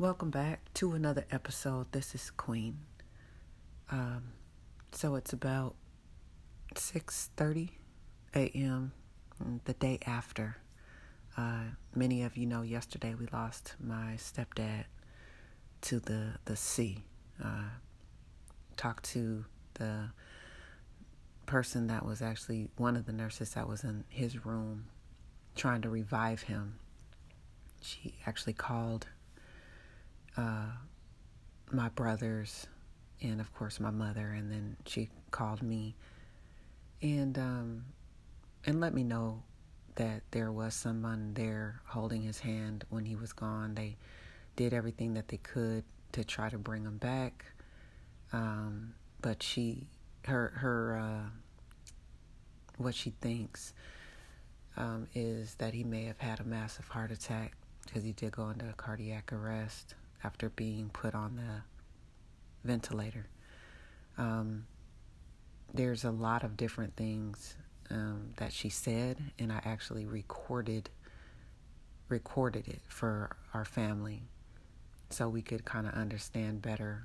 Welcome back to another episode. This is Queen. Um, so it's about 6:30 a.m. the day after. Uh, many of you know yesterday we lost my stepdad to the the sea. Uh, talked to the person that was actually one of the nurses that was in his room trying to revive him. She actually called uh, my brothers and of course my mother and then she called me and um, and let me know that there was someone there holding his hand when he was gone. They did everything that they could to try to bring him back um, but she her her uh, what she thinks um, is that he may have had a massive heart attack because he did go into cardiac arrest after being put on the ventilator. Um, there's a lot of different things um, that she said, and I actually recorded recorded it for our family so we could kind of understand better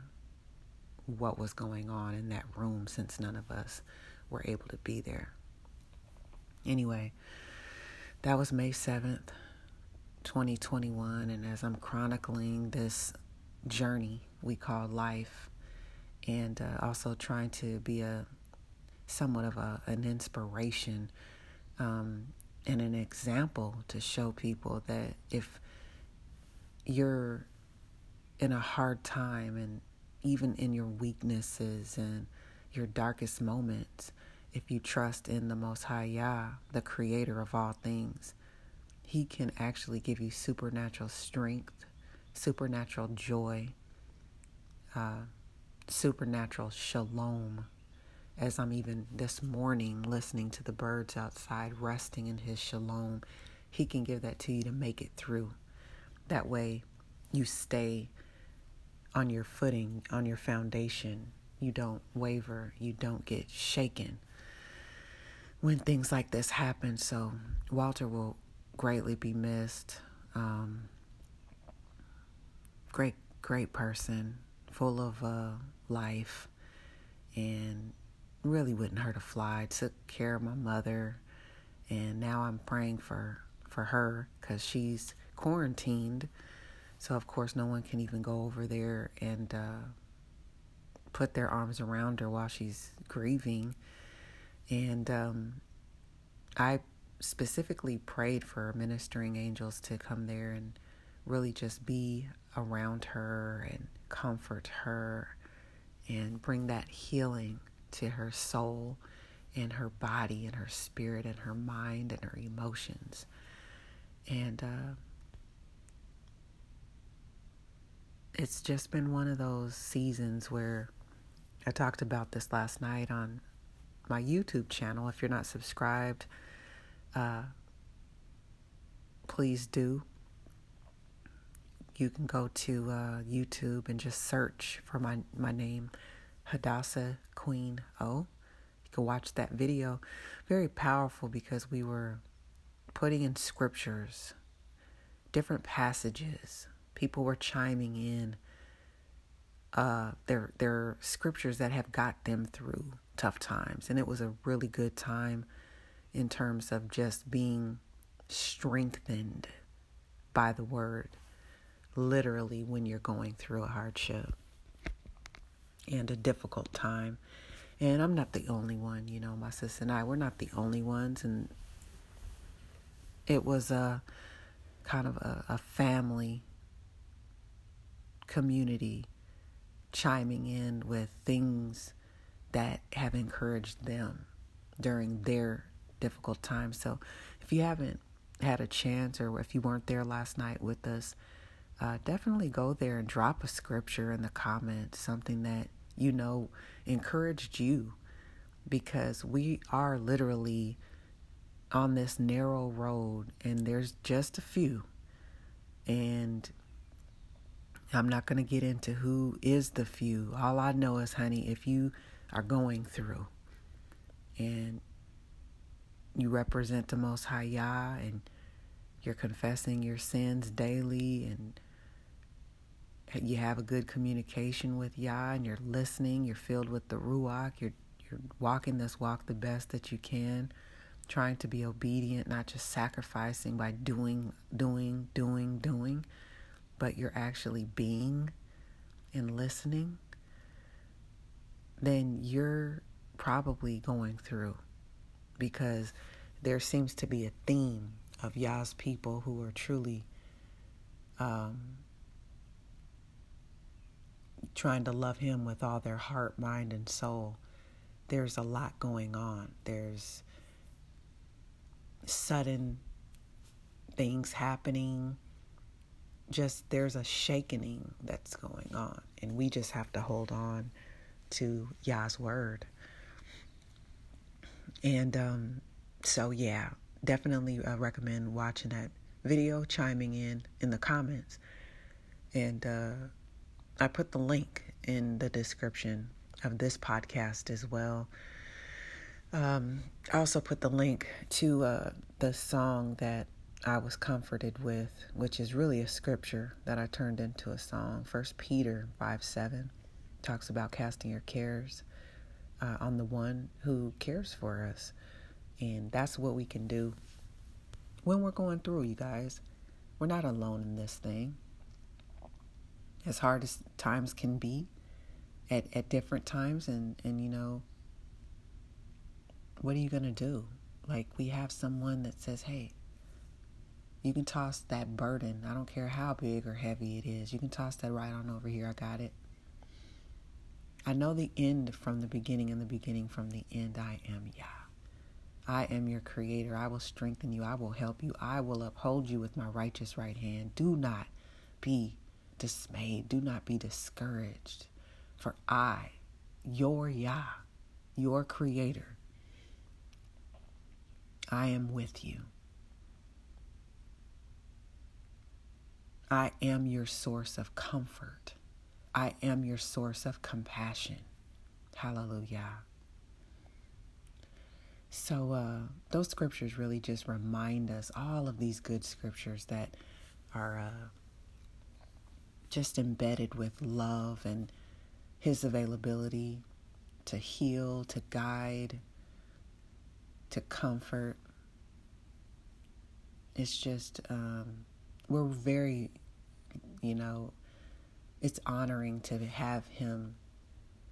what was going on in that room since none of us were able to be there. Anyway, that was May 7th. 2021, and as I'm chronicling this journey we call life, and uh, also trying to be a somewhat of a, an inspiration um, and an example to show people that if you're in a hard time and even in your weaknesses and your darkest moments, if you trust in the Most High Yah, the creator of all things, he can actually give you supernatural strength, supernatural joy, uh, supernatural shalom. As I'm even this morning listening to the birds outside, resting in his shalom, he can give that to you to make it through. That way, you stay on your footing, on your foundation. You don't waver, you don't get shaken when things like this happen. So, Walter will greatly be missed. Um, great, great person, full of uh, life, and really wouldn't hurt a fly. Took care of my mother, and now I'm praying for for her because she's quarantined. So of course, no one can even go over there and uh, put their arms around her while she's grieving. And um, I specifically prayed for ministering angels to come there and really just be around her and comfort her and bring that healing to her soul and her body and her spirit and her mind and her emotions. And uh, it's just been one of those seasons where I talked about this last night on my YouTube channel. If you're not subscribed, uh, please do. You can go to uh, YouTube and just search for my, my name, Hadassah Queen O. You can watch that video. Very powerful because we were putting in scriptures, different passages. People were chiming in uh, their their scriptures that have got them through tough times, and it was a really good time in terms of just being strengthened by the word, literally, when you're going through a hardship and a difficult time. And I'm not the only one, you know, my sister and I, we're not the only ones. And it was a kind of a, a family community chiming in with things that have encouraged them during their difficult time. So if you haven't had a chance or if you weren't there last night with us, uh, definitely go there and drop a scripture in the comments, something that you know encouraged you, because we are literally on this narrow road and there's just a few. And I'm not going to get into who is the few. All I know is, honey, if you are going through and you represent the Most High Yah and you're confessing your sins daily and you have a good communication with Yah and you're listening, you're filled with the Ruach, you're you're walking this walk the best that you can, trying to be obedient, not just sacrificing by doing, doing, doing, doing, but you're actually being and listening, then you're probably going through because there seems to be a theme of Yah's people who are truly um, trying to love Him with all their heart, mind, and soul. There's a lot going on. There's sudden things happening. Just there's a shaking that's going on, and we just have to hold on to Yah's word. And um, so, yeah, definitely uh, recommend watching that video, chiming in in the comments. And uh, I put the link in the description of this podcast as well. Um, I also put the link to uh, the song that I was comforted with, which is really a scripture that I turned into a song. First Peter 5 7 talks about casting your cares uh, on the one who cares for us. And that's what we can do when we're going through, you guys. We're not alone in this thing. As hard as times can be at, at different times, and, and you know, what are you going to do? Like, we have someone that says, hey, you can toss that burden. I don't care how big or heavy it is. You can toss that right on over here. I got it. I know the end from the beginning and the beginning from the end. I am Yah. I am your creator. I will strengthen you. I will help you. I will uphold you with my righteous right hand. Do not be dismayed. Do not be discouraged. For I, your Yah, your creator, I am with you. I am your source of comfort. I am your source of compassion. Hallelujah. So, uh, those scriptures really just remind us all of these good scriptures that are uh, just embedded with love and His availability to heal, to guide, to comfort. It's just, um, we're very, you know, it's honoring to have him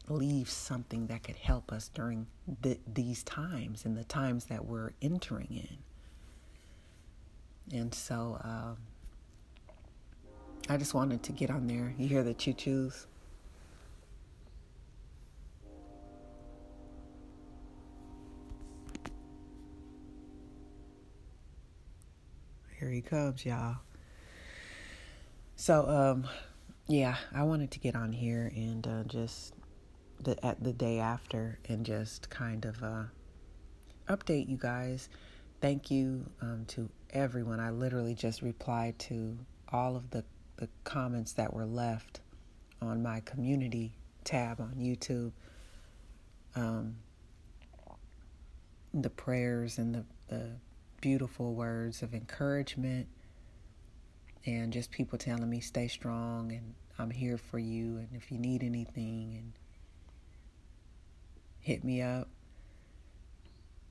leave something that could help us during the, these times and the times that we're entering in. And so um, I just wanted to get on there. You hear the choo choos? Here he comes, y'all. So, um, yeah, I wanted to get on here and uh, just the at the day after and just kind of uh, update you guys. Thank you um, to everyone. I literally just replied to all of the the comments that were left on my community tab on YouTube. Um, the prayers and the, the beautiful words of encouragement and just people telling me stay strong and I'm here for you and if you need anything and hit me up.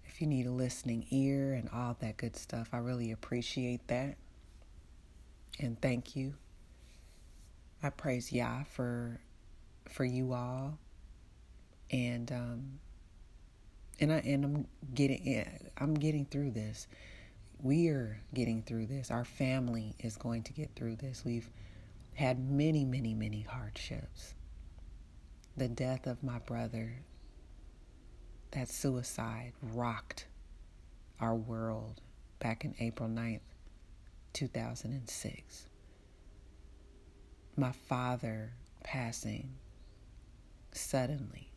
If you need a listening ear and all that good stuff, I really appreciate that. And thank you. I praise Yah for for you all. And um and I and I'm getting I'm getting through this. We're getting through this. Our family is going to get through this. We've had many, many, many hardships. The death of my brother, that suicide rocked our world back in April 9th, 2006. My father passing suddenly.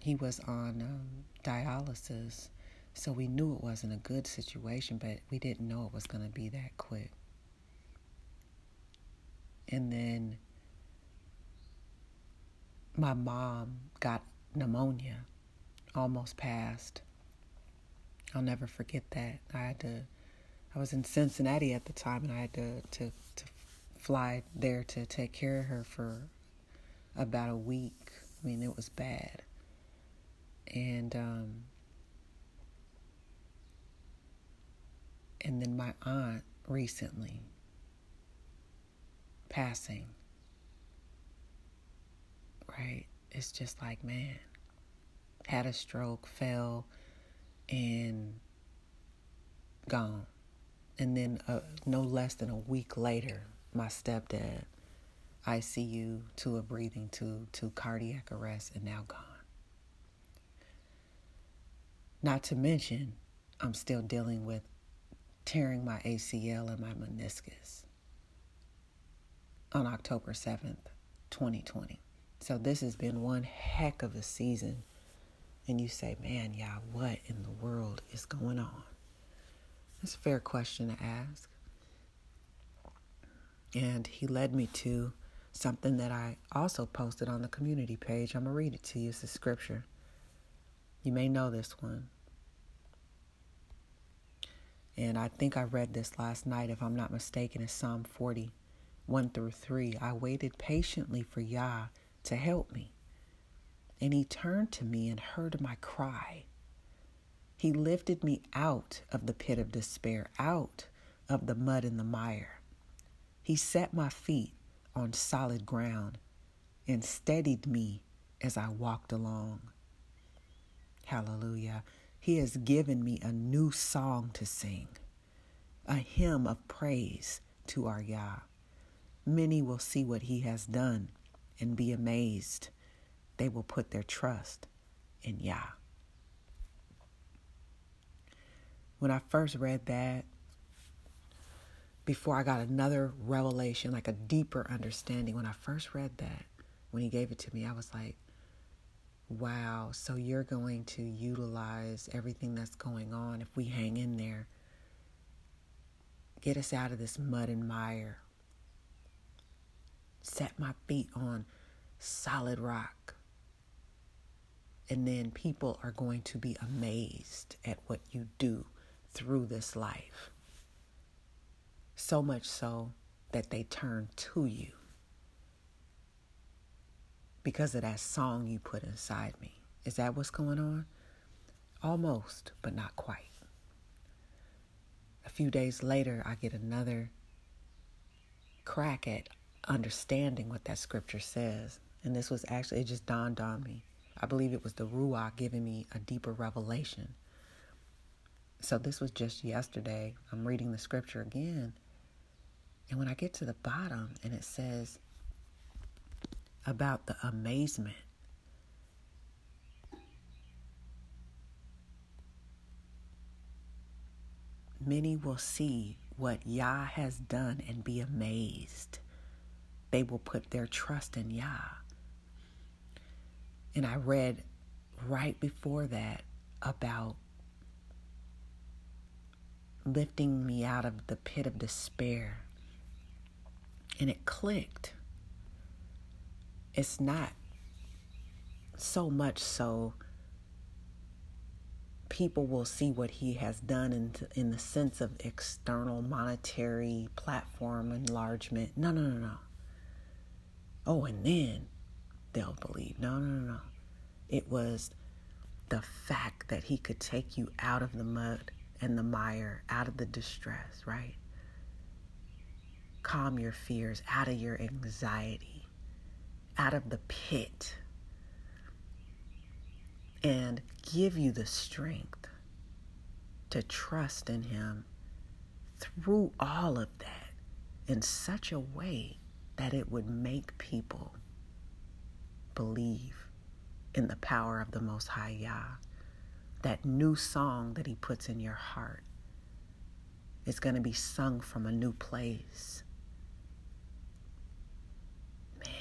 He was on um, dialysis, so we knew it wasn't a good situation, but we didn't know it was going to be that quick and then my mom got pneumonia, almost passed. I'll never forget that. I had to. I was in Cincinnati at the time, and I had to to, to fly there to take care of her for about a week. I mean, it was bad. And um and then my aunt recently passing. Right? It's just like, man, had a stroke, fell, and gone. And then, uh, no less than a week later, my stepdad, ICU to a breathing tube to cardiac arrest, and now gone. Not to mention, I'm still dealing with tearing my ACL and my meniscus on October 7th, 2020. So this has been one heck of a season. And you say, man, yeah, what in the world is going on? It's a fair question to ask. And he led me to something that I also posted on the community page. I'm going to read it to you. It's a scripture. You may know this one. And I think I read this last night, if I'm not mistaken, it's Psalm 40, 1 through 3. I waited patiently for Yah to help me. And he turned to me and heard my cry. He lifted me out of the pit of despair, out of the mud and the mire. He set my feet on solid ground and steadied me as I walked along. Hallelujah. He has given me a new song to sing, a hymn of praise to our Yah. Many will see what he has done and be amazed. They will put their trust in Yah. When I first read that, before I got another revelation, like a deeper understanding, when I first read that, when he gave it to me, I was like, wow, so you're going to utilize everything that's going on if we hang in there. Get us out of this mud and mire. Set my feet on solid rock. And then people are going to be amazed at what you do through this life. So much so that they turn to you because of that song you put inside me. Is that what's going on? Almost, but not quite. A few days later, I get another crack at understanding what that scripture says. And this was actually, it just dawned on me. I believe it was the Ruach giving me a deeper revelation. So this was just yesterday. I'm reading the scripture again. And when I get to the bottom and it says about the amazement, many will see what Yah has done and be amazed. They will put their trust in Yah. And I read right before that about lifting me out of the pit of despair. And it clicked. It's not so much so people will see what he has done in, in the sense of external monetary platform enlargement. No, no, no, no. Oh, and then they'll believe. No, no, no, no. It was the fact that he could take you out of the mud and the mire, out of the distress, right? Calm your fears, out of your anxiety, out of the pit, and give you the strength to trust in him through all of that in such a way that it would make people believe in the power of the Most High Yah. That new song that He puts in your heart is going to be sung from a new place. Man,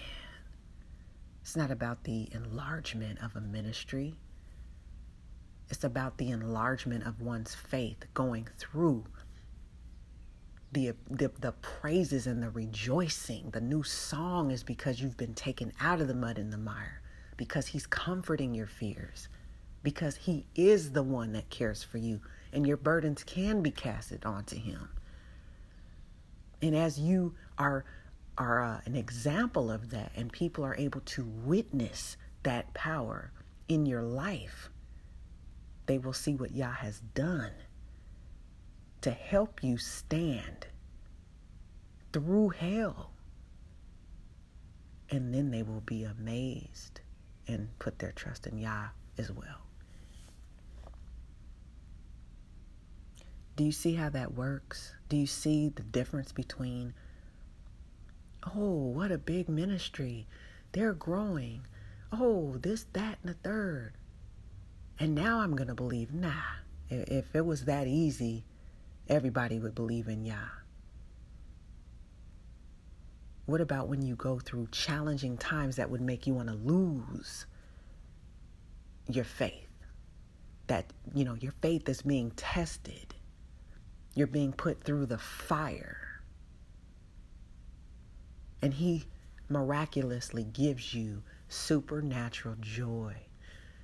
it's not about the enlargement of a ministry. It's about the enlargement of one's faith going through the, the the praises and the rejoicing. The new song is because you've been taken out of the mud and the mire, because He's comforting your fears, because He is the one that cares for you, and your burdens can be casted onto Him. And as you are are uh, an example of that, and people are able to witness that power in your life, they will see what Yah has done to help you stand through hell. And then they will be amazed and put their trust in Yah as well. Do you see how that works? Do you see the difference between, oh, what a big ministry? They're growing. Oh, this, that, and the third. And now I'm going to believe, nah. If it was that easy, everybody would believe in Yah. What about when you go through challenging times that would make you want to lose your faith? That, you know, your faith is being tested. You're being put through the fire. And He miraculously gives you supernatural joy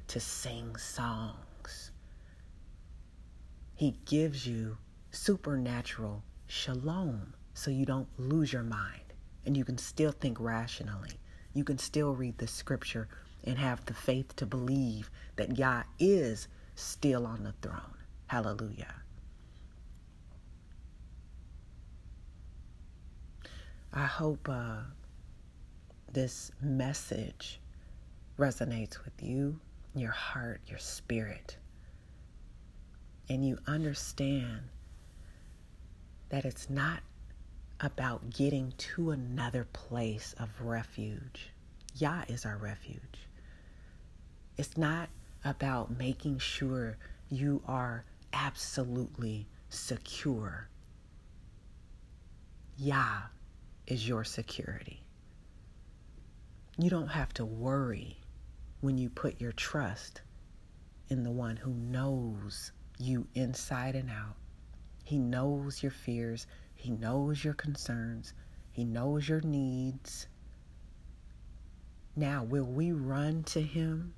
to sing songs. He gives you supernatural shalom so you don't lose your mind and you can still think rationally. You can still read the scripture and have the faith to believe that Yah is still on the throne. Hallelujah. I hope uh, this message resonates with you, your heart, your spirit, and you understand that it's not about getting to another place of refuge. Yah is our refuge. It's not about making sure you are absolutely secure. Yah is your security. You don't have to worry when you put your trust in the one who knows you inside and out. He knows your fears, He knows your concerns, He knows your needs. Now, will we run to Him?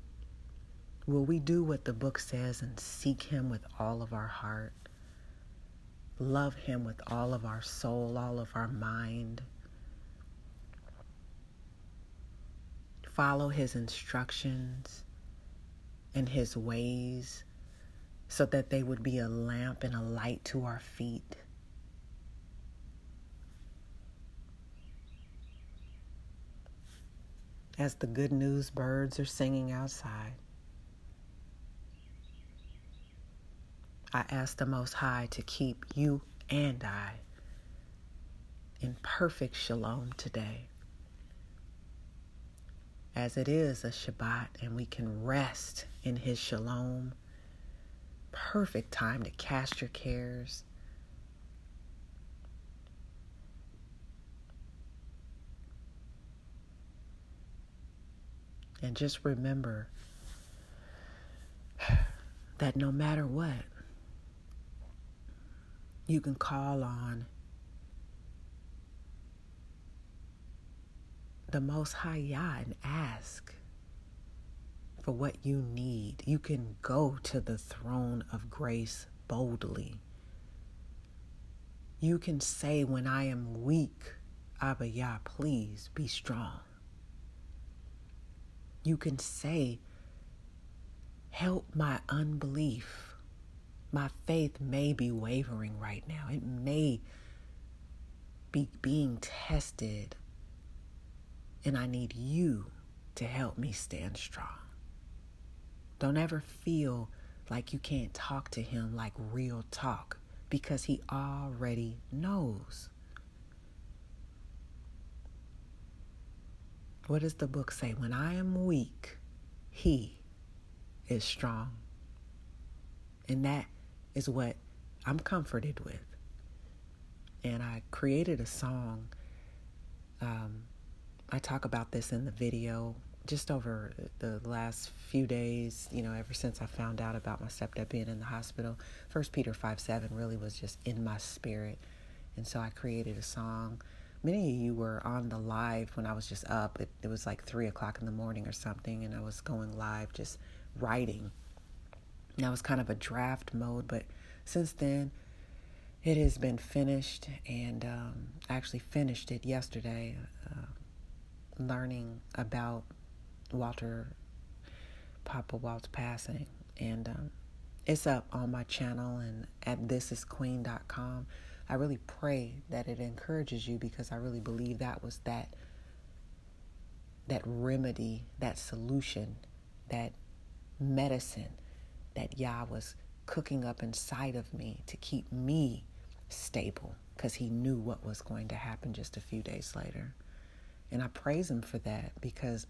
Will we do what the book says and seek Him with all of our heart? Love Him with all of our soul, all of our mind? Follow his instructions and his ways so that they would be a lamp and a light to our feet. As the good news birds are singing outside, I ask the Most High to keep you and I in perfect shalom today as it is a Shabbat and we can rest in His shalom. Perfect time to cast your cares. And just remember that no matter what, you can call on the Most High Yah and ask for what you need. You can go to the throne of grace boldly. You can say, When I am weak, Abba Yah, please be strong. You can say, Help my unbelief. My faith may be wavering right now. It may be being tested and I need you to help me stand strong. Don't ever feel like you can't talk to him like real talk because he already knows. What does the book say? When I am weak, he is strong. And that is what I'm comforted with. And I created a song um, I talk about this in the video just over the last few days, you know, ever since I found out about my stepdad being in the hospital. First Peter 5 7 really was just in my spirit. And so I created a song. Many of you were on the live when I was just up. It, it was like 3 o'clock in the morning or something, and I was going live just writing. Now was kind of a draft mode, but since then, it has been finished, and um, I actually finished it yesterday, uh, learning about Walter Papa Walt's passing, and um, it's up on my channel and at thisisqueen.com. I really pray that it encourages you because I really believe that was that that remedy, that solution, that medicine that Yah was cooking up inside of me to keep me stable because he knew what was going to happen just a few days later. And I praise him for that because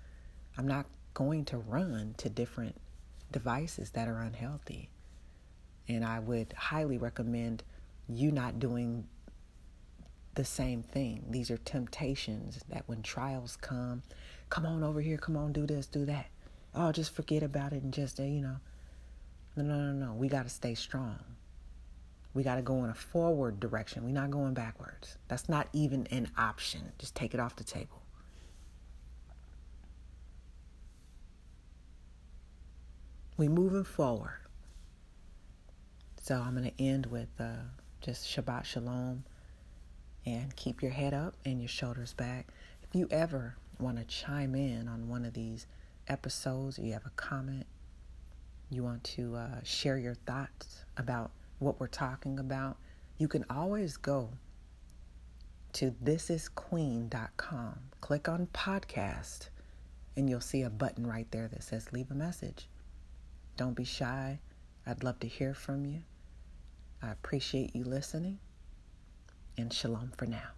I'm not going to run to different devices that are unhealthy. And I would highly recommend you not doing the same thing. These are temptations that when trials come, come on over here, come on, do this, do that. Oh, just forget about it and just, you know. No, no, no, no. We got to stay strong. We got to go in a forward direction. We're not going backwards. That's not even an option. Just take it off the table. We moving forward. So I'm going to end with uh, just Shabbat Shalom and keep your head up and your shoulders back. If you ever want to chime in on one of these episodes, you have a comment, you want to uh, share your thoughts about what we're talking about, you can always go to thisisqueen.com. Click on podcast, and you'll see a button right there that says leave a message. Don't be shy. I'd love to hear from you. I appreciate you listening, and shalom for now.